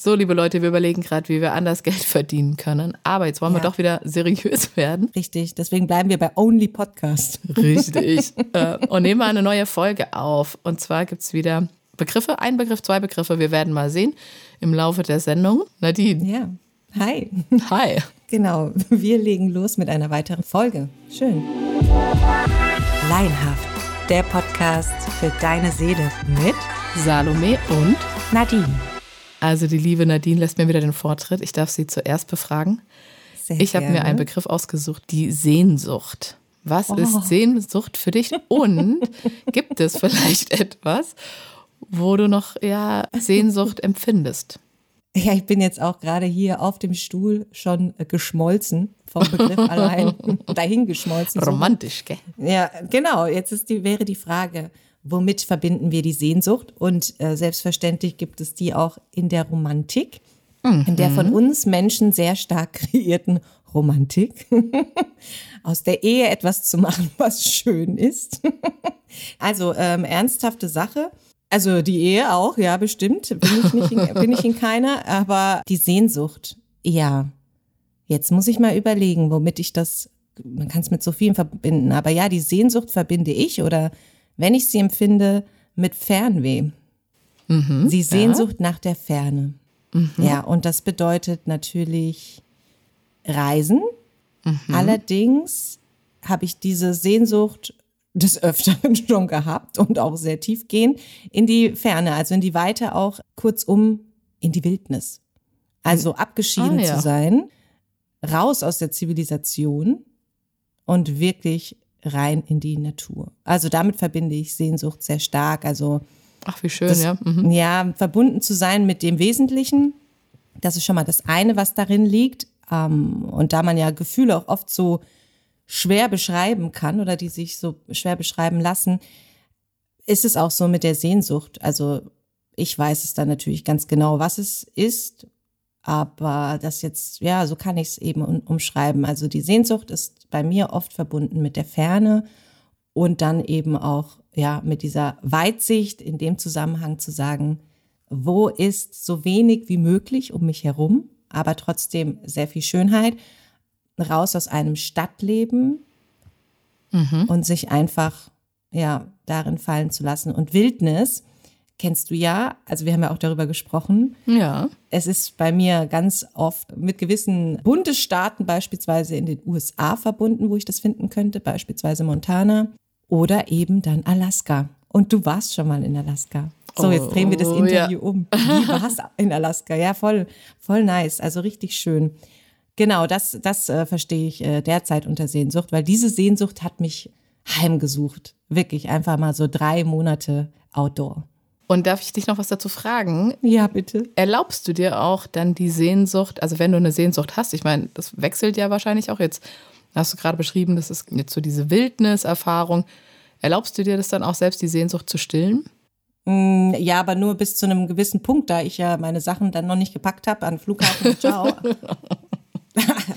So, liebe Leute, wir überlegen gerade, wie wir anders Geld verdienen können. Aber jetzt wollen Ja. wir doch wieder seriös werden. Richtig, deswegen bleiben wir bei Only Podcast. Richtig. Äh, Und nehmen mal eine neue Folge auf. Und zwar gibt es wieder Begriffe, ein Begriff, zwei Begriffe. Wir werden mal sehen im Laufe der Sendung. Nadine, Ja. Hi. hi. Genau, wir legen los mit einer weiteren Folge. Schön. Laienhaft, der Podcast für deine Seele mit Salome und Nadine. Also die liebe Nadine lässt mir wieder den Vortritt. Ich darf sie zuerst befragen. Sehr Ich habe mir einen Begriff ausgesucht, die Sehnsucht. Was Oh. ist Sehnsucht für dich? Und gibt es vielleicht etwas, wo du noch ja Sehnsucht empfindest? Ja, ich bin jetzt auch gerade hier auf dem Stuhl schon geschmolzen vom Begriff allein. Dahin geschmolzen. so. Romantisch, gell? Ja, genau. Jetzt ist die, wäre die Frage, womit verbinden wir die Sehnsucht? Und äh, selbstverständlich gibt es die auch in der Romantik, in der von uns Menschen sehr stark kreierten Romantik. Aus der Ehe etwas zu machen, was schön ist. also ähm, ernsthafte Sache. Also die Ehe auch, ja, bestimmt. Bin ich, nicht in, bin ich in keiner. Aber die Sehnsucht, ja. Jetzt muss ich mal überlegen, womit ich das, man kann es mit so vielen verbinden, aber ja, die Sehnsucht verbinde ich oder wenn ich sie empfinde, mit Fernweh. die Sehnsucht nach der Ferne. Ja, und das bedeutet natürlich Reisen. Allerdings habe ich diese Sehnsucht des Öfteren schon gehabt und auch sehr tiefgehend in die Ferne, also in die Weite auch kurzum in die Wildnis. Also abgeschieden Ah, ja. zu sein, raus aus der Zivilisation und wirklich rein in die Natur. Also damit verbinde ich Sehnsucht sehr stark. Also Ach, wie schön, das, ja. Mhm. ja, verbunden zu sein mit dem Wesentlichen. Das ist schon mal das eine, was darin liegt. Ähm, und da man ja Gefühle auch oft so schwer beschreiben kann oder die sich so schwer beschreiben lassen, ist es auch so mit der Sehnsucht. Also ich weiß es dann natürlich ganz genau, was es ist, aber das jetzt, ja, so kann ich es eben um, umschreiben. Also die Sehnsucht ist bei mir oft verbunden mit der Ferne und dann eben auch ja mit dieser Weitsicht in dem Zusammenhang zu sagen, wo ist so wenig wie möglich um mich herum, aber trotzdem sehr viel Schönheit, raus aus einem Stadtleben und sich einfach ja darin fallen zu lassen und Wildnis kennst du ja, also wir haben ja auch darüber gesprochen, Ja. es ist bei mir ganz oft mit gewissen Bundesstaaten, beispielsweise in den USA verbunden, wo ich das finden könnte, beispielsweise Montana oder eben dann Alaska. Und du warst schon mal in Alaska. So, jetzt drehen wir das Oh, Interview um. Wie war's in Alaska? Ja, voll, voll nice. Also richtig schön. Genau, das, das äh, verstehe ich äh, derzeit unter Sehnsucht, weil diese Sehnsucht hat mich heimgesucht. Wirklich einfach mal so drei Monate Outdoor. Und darf ich dich noch was dazu fragen? Ja, bitte. Erlaubst du dir auch dann die Sehnsucht, also wenn du eine Sehnsucht hast, ich meine, das wechselt ja wahrscheinlich auch jetzt, hast du gerade beschrieben, das ist jetzt so diese Wildniserfahrung. Erlaubst du dir das dann auch selbst, die Sehnsucht zu stillen? Mm, Ja, aber nur bis zu einem gewissen Punkt, da ich ja meine Sachen dann noch nicht gepackt habe an den Flughafen. Ciao.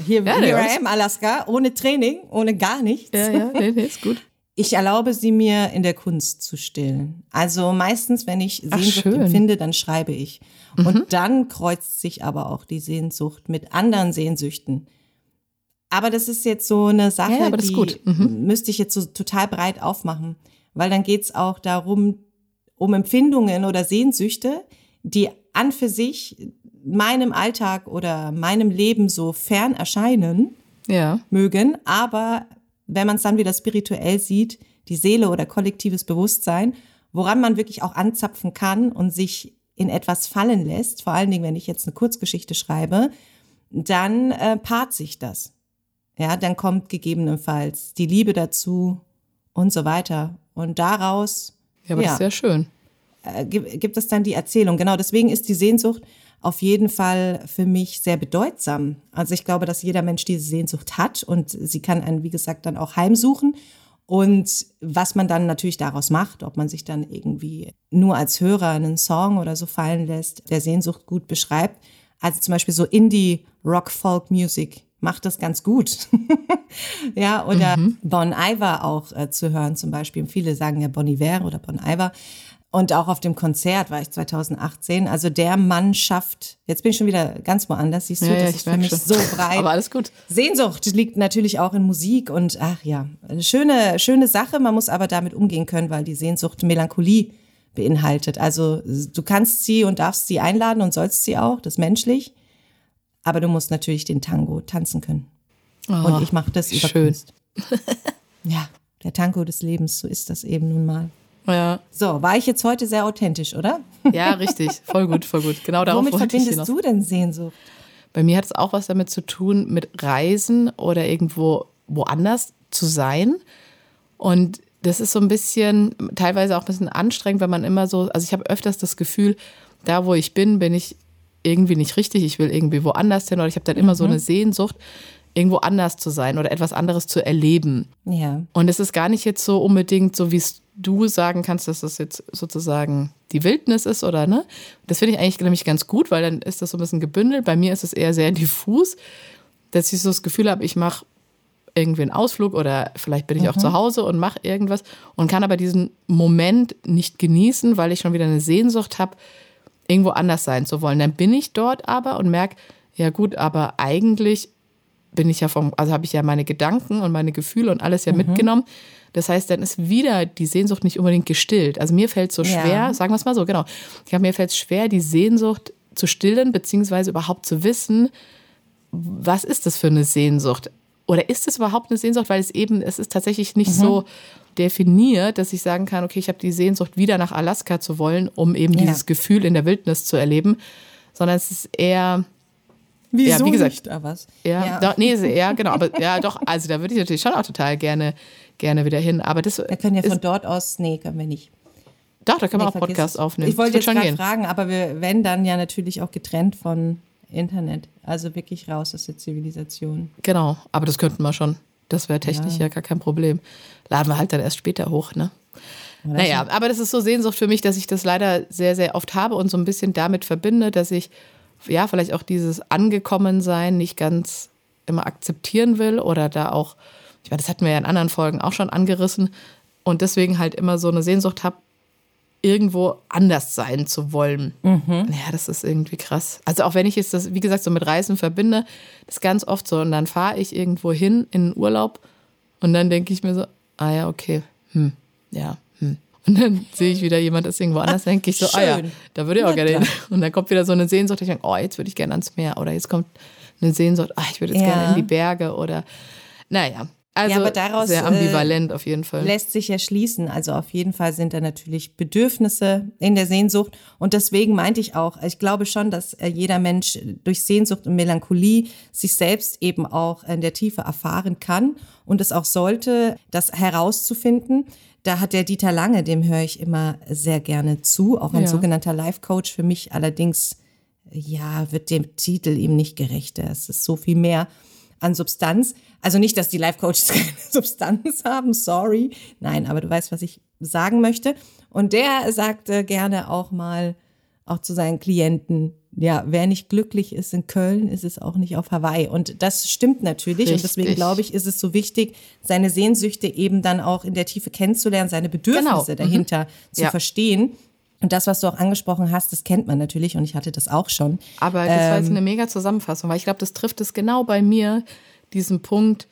hier Ja, here der I am, Alaska, ohne Training, ohne gar nichts. Ja, ja, nee, nee, ist gut. Ich erlaube sie mir in der Kunst zu stillen. Also meistens, wenn ich Ach, Sehnsucht. Mhm. empfinde, dann schreibe ich. Und dann kreuzt sich aber auch die Sehnsucht mit anderen Sehnsüchten. Aber das ist jetzt so eine Sache, Ja, ja, aber das die ist gut. Mhm. müsste ich jetzt so total breit aufmachen. Weil dann geht's auch darum, um Empfindungen oder Sehnsüchte, die an für sich meinem Alltag oder meinem Leben so fern erscheinen Ja. mögen, aber wenn man es dann wieder spirituell sieht, die Seele oder kollektives Bewusstsein, woran man wirklich auch anzapfen kann und sich in etwas fallen lässt, vor allen Dingen, wenn ich jetzt eine Kurzgeschichte schreibe, dann äh, paart sich das. Ja, dann kommt gegebenenfalls die Liebe dazu und so weiter. Und daraus Ja, aber das Ja. ist sehr schön. äh, gibt, gibt es dann die Erzählung. Genau, deswegen ist die Sehnsucht auf jeden Fall für mich sehr bedeutsam. Also ich glaube, dass jeder Mensch diese Sehnsucht hat und sie kann einen, wie gesagt, dann auch heimsuchen. Und was man dann natürlich daraus macht, ob man sich dann irgendwie nur als Hörer einen Song oder so fallen lässt, der Sehnsucht gut beschreibt. Also zum Beispiel so Indie Rock Folk Music macht das ganz gut. ja, oder Bon Iver auch äh, zu hören zum Beispiel. Viele sagen ja Bon Iver oder Bon Iver. Und auch auf dem Konzert war ich 2018. Also der Mann schafft, jetzt bin ich schon wieder ganz woanders, siehst du, Ja, ja, das ich ist für mich schon. so breit. Aber alles gut. Sehnsucht liegt natürlich auch in Musik und ach ja, eine schöne, schöne Sache. Man muss aber damit umgehen können, weil die Sehnsucht Melancholie beinhaltet. Also du kannst sie und darfst sie einladen und sollst sie auch, das ist menschlich. Aber du musst natürlich den Tango tanzen können. und ich mache das über Oh, schön. Kunst. Ja, der Tango des Lebens, so ist das eben nun mal. Ja, So, war ich jetzt heute sehr authentisch, oder? ja, richtig. Voll gut, voll gut. Genau darauf Womit wollte ich verbindest hinaus. du denn Sehnsucht? Bei mir hat es auch was damit zu tun, mit Reisen oder irgendwo woanders zu sein. Und das ist so ein bisschen, teilweise auch ein bisschen anstrengend, wenn man immer so, also ich habe öfters das Gefühl, da wo ich bin, bin ich irgendwie nicht richtig. Ich will irgendwie woanders hin oder ich habe dann immer so eine Sehnsucht, irgendwo anders zu sein oder etwas anderes zu erleben. Ja. Und es ist gar nicht jetzt so unbedingt so, wie es du sagen kannst, dass das jetzt sozusagen die Wildnis ist oder ne? Das finde ich eigentlich nämlich ganz gut, weil dann ist das so ein bisschen gebündelt. Bei mir ist es eher sehr diffus, dass ich so das Gefühl habe, ich mache irgendwie einen Ausflug oder vielleicht bin ich auch zu Hause und mache irgendwas und kann aber diesen Moment nicht genießen, weil ich schon wieder eine Sehnsucht habe, irgendwo anders sein zu wollen. Dann bin ich dort aber und merke, ja gut, aber eigentlich bin ich ja vom, also habe ich ja meine Gedanken und meine Gefühle und alles ja mitgenommen. Das heißt, dann ist wieder die Sehnsucht nicht unbedingt gestillt. Also mir fällt so Ja. schwer, sagen wir es mal so, genau. Ich glaube, mir fällt es schwer, die Sehnsucht zu stillen, beziehungsweise überhaupt zu wissen, was ist das für eine Sehnsucht? Oder ist es überhaupt eine Sehnsucht? Weil es eben, es ist tatsächlich nicht so definiert, dass ich sagen kann, okay, ich habe die Sehnsucht, wieder nach Alaska zu wollen, um eben Ja. dieses Gefühl in der Wildnis zu erleben. Sondern es ist eher, Wieso Ja, wie gesagt, nicht, aber was? ja, Doch, nee, ja, genau, aber ja, doch, also da würde ich natürlich schon auch total gerne, gerne wieder hin. Aber das Wir können ja von dort aus, nee, können wir nicht. doch, da kann man Nee, auch vergiss Podcast es. aufnehmen. Ich wollte jetzt gerade schon gehen. fragen, aber wir, wenn, dann ja natürlich auch getrennt von Internet. Also wirklich raus aus der Zivilisation. Genau, aber das könnten wir schon. Das wäre technisch ja. gar kein Problem. Laden wir halt dann erst später hoch, ne? Naja, aber das ist so Sehnsucht für mich, dass ich das leider sehr, sehr oft habe und so ein bisschen damit verbinde, dass ich ja vielleicht auch dieses Angekommensein nicht ganz immer akzeptieren will oder da auch, ich meine, das hatten wir ja in anderen Folgen auch schon angerissen und deswegen halt immer so eine Sehnsucht habe, irgendwo anders sein zu wollen. Ja, das ist irgendwie krass. Also auch wenn ich jetzt das, wie gesagt, so mit Reisen verbinde, das ist ganz oft so. Und dann fahre ich irgendwo hin in den Urlaub und dann denke ich mir so, ah ja, okay, hm, ja. Und dann sehe ich wieder jemand ist irgendwo anders, denke ich so, ah ja, Schön. da würde ich auch gerne hin. Und dann kommt wieder so eine Sehnsucht, ich denke, oh, jetzt würde ich gerne ans Meer. Oder jetzt kommt eine Sehnsucht, ah, ich würde jetzt Ja. gerne in die Berge. Oder, naja, also aber daraus, sehr äh, ambivalent auf jeden Fall. Lässt sich ja schließen. Also auf jeden Fall sind da natürlich Bedürfnisse in der Sehnsucht. Und deswegen meinte ich auch, ich glaube schon, dass äh, jeder Mensch durch Sehnsucht und Melancholie sich selbst eben auch in der Tiefe erfahren kann und es auch sollte, das herauszufinden. Da hat der Dieter Lange, dem höre ich immer sehr gerne zu, auch ein Ja. sogenannter Life-Coach. Für mich allerdings, ja, wird dem Titel ihm nicht gerecht. Es ist so viel mehr an Substanz. Also nicht, dass die Life-Coaches keine Substanz haben, sorry. Nein, aber du weißt, was ich sagen möchte. Und der sagte gerne auch mal, auch zu seinen Klienten, ja, wer nicht glücklich ist in Köln, ist es auch nicht auf Hawaii. Und das stimmt natürlich. Und deswegen Richtig. glaube ich, ist es so wichtig, seine Sehnsüchte eben dann auch in der Tiefe kennenzulernen, seine Bedürfnisse Genau. Mhm. dahinter zu Ja. verstehen. Und das, was du auch angesprochen hast, das kennt man natürlich und ich hatte das auch schon. Aber das war jetzt Ähm. eine mega Zusammenfassung, weil ich glaube, das trifft es genau bei mir, diesen Punkt,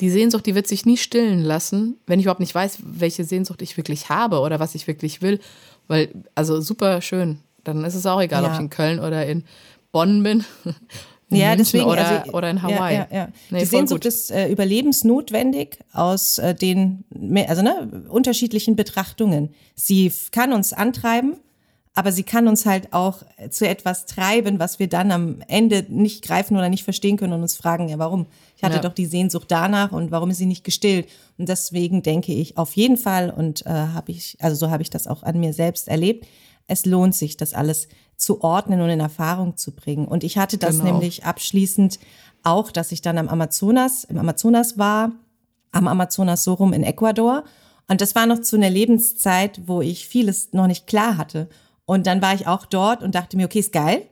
die Sehnsucht, die wird sich nie stillen lassen, wenn ich überhaupt nicht weiß, welche Sehnsucht ich wirklich habe oder was ich wirklich will. Weil, also super schön. Dann ist es auch egal, ob Ja. ich in Köln oder in Bonn bin. Ja, München deswegen, oder, also, oder in Hawaii. Ja, ja, ja. Nee, die Sehnsucht gut. ist äh, überlebensnotwendig aus äh, den also, ne, unterschiedlichen Betrachtungen. Sie kann uns antreiben, aber sie kann uns halt auch zu etwas treiben, was wir dann am Ende nicht greifen oder nicht verstehen können und uns fragen, ja, warum? Ich hatte Ja. doch die Sehnsucht danach und warum ist sie nicht gestillt? Und deswegen denke ich auf jeden Fall und äh, habe ich, also so habe ich das auch an mir selbst erlebt. Es lohnt sich, das alles zu ordnen und in Erfahrung zu bringen. Und ich hatte das Genau. nämlich abschließend auch, dass ich dann am Amazonas, im Amazonas war, am Amazonas so rum in Ecuador. Und das war noch zu einer Lebenszeit, wo ich vieles noch nicht klar hatte. Und dann war ich auch dort und dachte mir, okay, ist geil.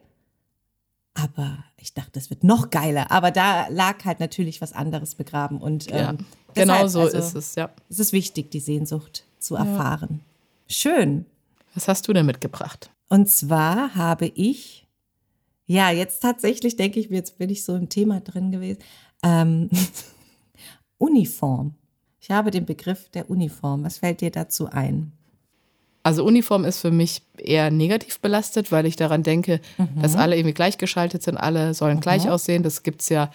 Aber ich dachte, es wird noch geiler. Aber da lag halt natürlich was anderes begraben. Und Ja, ähm, genau deshalb, so also, ist es, ja. Es ist wichtig, die Sehnsucht zu erfahren. Schön. Was hast du denn mitgebracht? Und zwar habe ich, ja, jetzt tatsächlich denke ich mir, jetzt bin ich so im Thema drin gewesen, ähm, Uniform. Ich habe den Begriff der Uniform. Was fällt dir dazu ein? Also Uniform ist für mich eher negativ belastet, weil ich daran denke, mhm. dass alle irgendwie gleichgeschaltet sind, alle sollen mhm. gleich aussehen. Das gibt es ja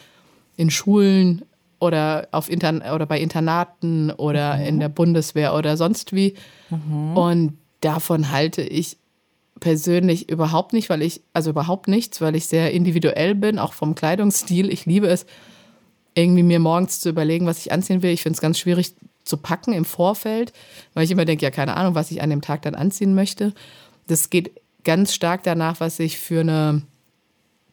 in Schulen oder, auf Intern oder bei Internaten oder mhm. in der Bundeswehr oder sonst wie. Mhm. Und davon halte ich persönlich überhaupt nicht, weil ich, also überhaupt nichts, weil ich sehr individuell bin, auch vom Kleidungsstil. Ich liebe es, irgendwie mir morgens zu überlegen, was ich anziehen will. Ich finde es ganz schwierig zu packen im Vorfeld, weil ich immer denke, ja, keine Ahnung, was ich an dem Tag dann anziehen möchte. Das geht ganz stark danach, was ich für eine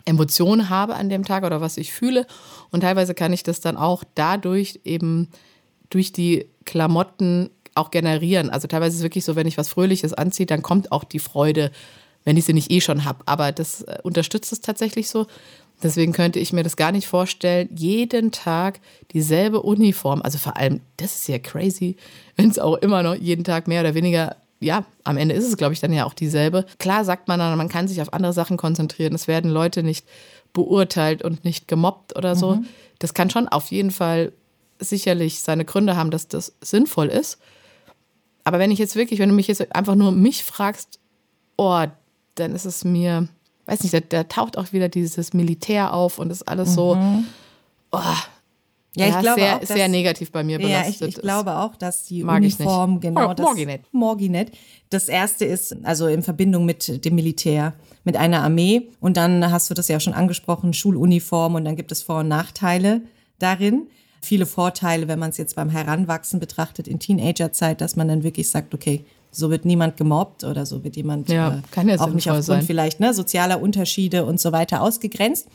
Emotion habe an dem Tag oder was ich fühle. Und teilweise kann ich das dann auch dadurch eben durch die Klamotten auch generieren. Also teilweise ist es wirklich so, wenn ich was Fröhliches anziehe, dann kommt auch die Freude, wenn ich sie nicht eh schon habe. Aber das äh, unterstützt es tatsächlich so. Deswegen könnte ich mir das gar nicht vorstellen, jeden Tag dieselbe Uniform. Also vor allem, das ist ja crazy, wenn es auch immer noch jeden Tag mehr oder weniger, ja, am Ende ist es, glaube ich, dann ja auch dieselbe. Klar sagt man dann, man kann sich auf andere Sachen konzentrieren. Es werden Leute nicht beurteilt und nicht gemobbt oder so. Mhm. Das kann schon auf jeden Fall sicherlich seine Gründe haben, dass das sinnvoll ist. Aber wenn ich jetzt wirklich, wenn du mich jetzt einfach nur mich fragst, oh, dann ist es mir, weiß nicht, da, da taucht auch wieder dieses Militär auf und ist alles mhm. so, oh, ja, ich glaube sehr, auch, dass, sehr negativ bei mir belastet. Ja, ich, ich glaube auch, dass die Uniform genau oh, das Morginet. Morginet. Das erste ist also in Verbindung mit dem Militär, mit einer Armee und dann hast du das ja schon angesprochen, Schuluniform und dann gibt es Vor- und Nachteile darin viele Vorteile, wenn man es jetzt beim Heranwachsen betrachtet, in Teenagerzeit, dass man dann wirklich sagt, okay, so wird niemand gemobbt oder so wird jemand ja, äh, kann ja auch nicht aufgrund sein. vielleicht ne, sozialer Unterschiede und so weiter ausgegrenzt.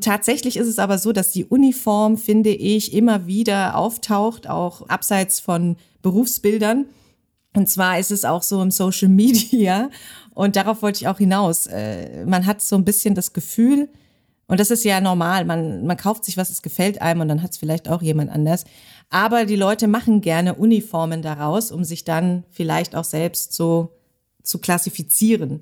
Tatsächlich ist es aber so, dass die Uniform, finde ich, immer wieder auftaucht, auch abseits von Berufsbildern. Und zwar ist es auch so im Social Media. Und darauf wollte ich auch hinaus. Äh, man hat so ein bisschen das Gefühl, und das ist ja normal. Man, man kauft sich was, es gefällt einem und dann hat es vielleicht auch jemand anders. Aber die Leute machen gerne Uniformen daraus, um sich dann vielleicht auch selbst so zu klassifizieren.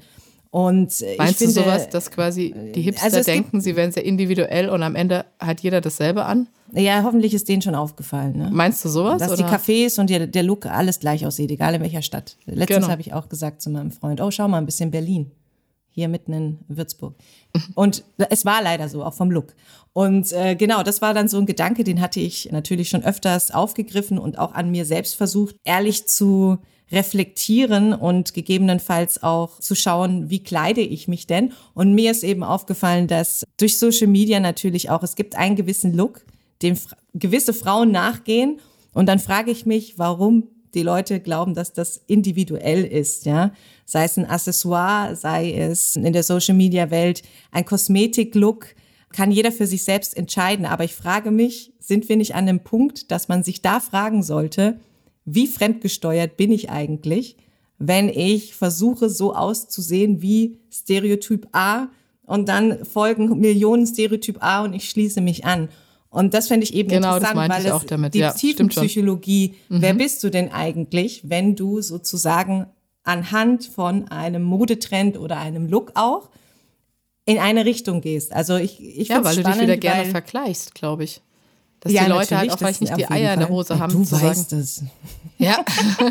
Und Meinst ich finde, du sowas, dass quasi die Hipster also denken, sie wären sehr individuell und am Ende hat jeder dasselbe an? Ja, hoffentlich ist denen schon aufgefallen. Ne? Meinst du sowas? Dass oder? die Cafés und der, der Look alles gleich aussieht, egal in welcher Stadt. Letztens genau. habe ich auch gesagt zu meinem Freund, oh, schau mal, ein bisschen Berlin hier mitten in Würzburg. Und es war leider so, auch vom Look. Und äh, genau, das war dann so ein Gedanke, den hatte ich natürlich schon öfters aufgegriffen und auch an mir selbst versucht, ehrlich zu reflektieren und gegebenenfalls auch zu schauen, wie kleide ich mich denn. Und mir ist eben aufgefallen, dass durch Social Media natürlich auch, es gibt einen gewissen Look, dem gewisse Frauen nachgehen. Und dann frage ich mich, warum die Leute glauben, dass das individuell ist, ja. Sei es ein Accessoire, sei es in der Social Media Welt ein Kosmetik-Look, kann jeder für sich selbst entscheiden. Aber ich frage mich, sind wir nicht an dem Punkt, dass man sich da fragen sollte, wie fremdgesteuert bin ich eigentlich, wenn ich versuche, so auszusehen wie Stereotyp A und dann folgen Millionen Stereotyp A und ich schließe mich an. Und das fände ich eben genau, interessant, weil es damit. die ja, Tiefenpsychologie, mhm. wer bist du denn eigentlich, wenn du sozusagen anhand von einem Modetrend oder einem Look auch in eine Richtung gehst. Also ich, ich Ja, weil spannend, du dich wieder gerne vergleichst, glaube ich. Dass ja, die Leute halt auch vielleicht nicht die Eier in der Hose ja, haben. Du zu weißt sagen. es. Ja.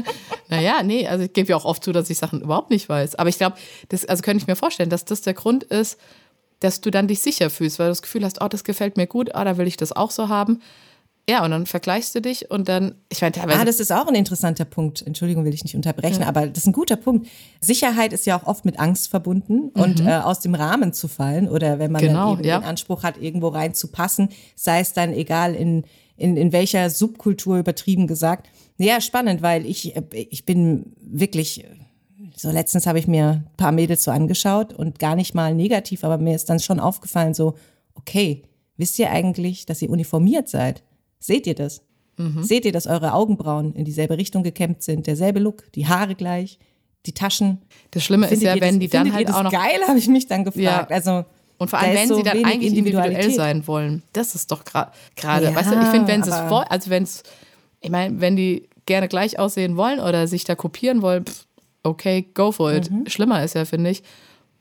naja, nee, also ich gebe ja auch oft zu, dass ich Sachen überhaupt nicht weiß. Aber ich glaube, das, also könnte ich mir vorstellen, dass das der Grund ist, dass du dann dich sicher fühlst, weil du das Gefühl hast, oh, das gefällt mir gut, oh, da will ich das auch so haben. Ja, und dann vergleichst du dich und dann, ich meine, teilweise. Ah, das ist auch ein interessanter Punkt. Entschuldigung, will ich nicht unterbrechen, ja. aber das ist ein guter Punkt. Sicherheit ist ja auch oft mit Angst verbunden mhm. und äh, aus dem Rahmen zu fallen oder wenn man genau, dann eben ja. den Anspruch hat, irgendwo reinzupassen, sei es dann egal in, in, in welcher Subkultur übertrieben gesagt. Ja, spannend, weil ich, ich bin wirklich so letztens habe ich mir ein paar Mädels so angeschaut und gar nicht mal negativ, aber mir ist dann schon aufgefallen so, okay, wisst ihr eigentlich, dass ihr uniformiert seid? Seht ihr das? Mhm. Seht ihr, dass eure Augenbrauen in dieselbe Richtung gekämmt sind, derselbe Look, die Haare gleich, die Taschen? Das Schlimme findet ist ja, wenn das, die dann halt auch noch geil, habe ich mich dann gefragt. Ja. Also und vor allem, wenn so sie dann eigentlich individuell sein wollen, das ist doch gerade, ja, weißt du, ich finde, wenn sie es wollen, also wenn es, ich meine, wenn die gerne gleich aussehen wollen oder sich da kopieren wollen, pff, okay, go for it. Mhm. Schlimmer ist ja, finde ich,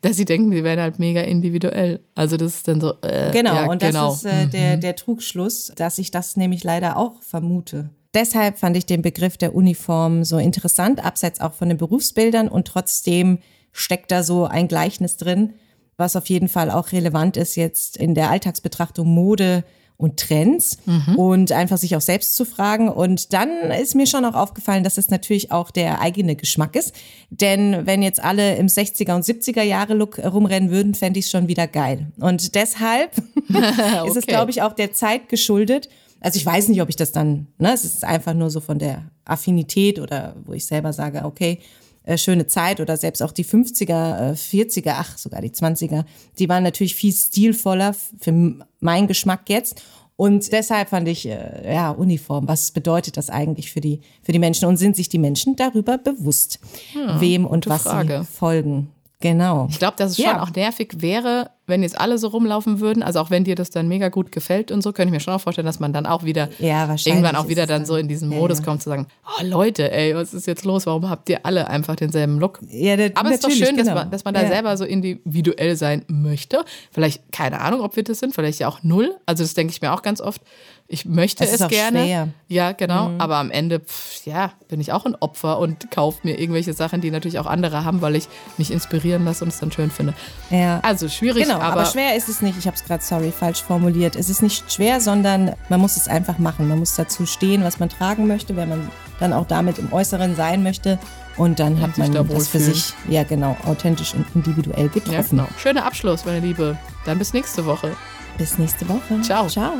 dass sie denken, sie wären halt mega individuell. Also das ist dann so. Äh, genau, ja, und genau. das ist äh, der, mhm. der Trugschluss, dass ich das nämlich leider auch vermute. Deshalb fand ich den Begriff der Uniform so interessant, abseits auch von den Berufsbildern und trotzdem steckt da so ein Gleichnis drin, was auf jeden Fall auch relevant ist jetzt in der Alltagsbetrachtung Mode und Trends mhm. und einfach sich auch selbst zu fragen. Und dann ist mir schon auch aufgefallen, dass es natürlich auch der eigene Geschmack ist. Denn wenn jetzt alle im 60er und 70er Jahre Look rumrennen würden, fände ich es schon wieder geil. Und deshalb okay. ist es, glaube ich, auch der Zeit geschuldet. Also ich weiß nicht, ob ich das dann, ne, es ist einfach nur so von der Affinität oder wo ich selber sage, okay, äh, schöne Zeit oder selbst auch die 50er, äh, 40er, ach sogar die 20er, die waren natürlich viel stilvoller für meinen Geschmack jetzt. Und deshalb fand ich, äh, ja, Uniform, was bedeutet das eigentlich für die, für die Menschen? Und sind sich die Menschen darüber bewusst, ja, wem und was Frage. sie folgen? Genau. Ich glaube, dass es ja. schon auch nervig wäre, wenn jetzt alle so rumlaufen würden. Also auch wenn dir das dann mega gut gefällt und so, könnte ich mir schon auch vorstellen, dass man dann auch wieder ja, irgendwann auch wieder dann so in diesen Modus ja, kommt zu sagen, oh Leute, ey, was ist jetzt los? Warum habt ihr alle einfach denselben Look? Ja, das, Aber es ist doch schön, genau. dass, man, dass man da selber so individuell sein möchte. Vielleicht, keine Ahnung, ob wir das sind, vielleicht ja auch null. Also das denke ich mir auch ganz oft. Ich möchte das es gerne. Schwer. Ja, genau. Mhm. Aber am Ende, pff, ja, bin ich auch ein Opfer und kaufe mir irgendwelche Sachen, die natürlich auch andere haben, weil ich mich inspirieren lasse und es dann schön finde. Ja. Also schwierig, genau, aber, aber schwer ist es nicht. Ich habe es gerade, sorry, falsch formuliert. Es ist nicht schwer, sondern man muss es einfach machen. Man muss dazu stehen, was man tragen möchte, wenn man dann auch damit im Äußeren sein möchte. Und dann hat man da das für sich, ja genau, authentisch und individuell getroffen. Ja, genau. Schöner Abschluss, meine Liebe. Dann bis nächste Woche. Bis nächste Woche. Ciao. Ciao.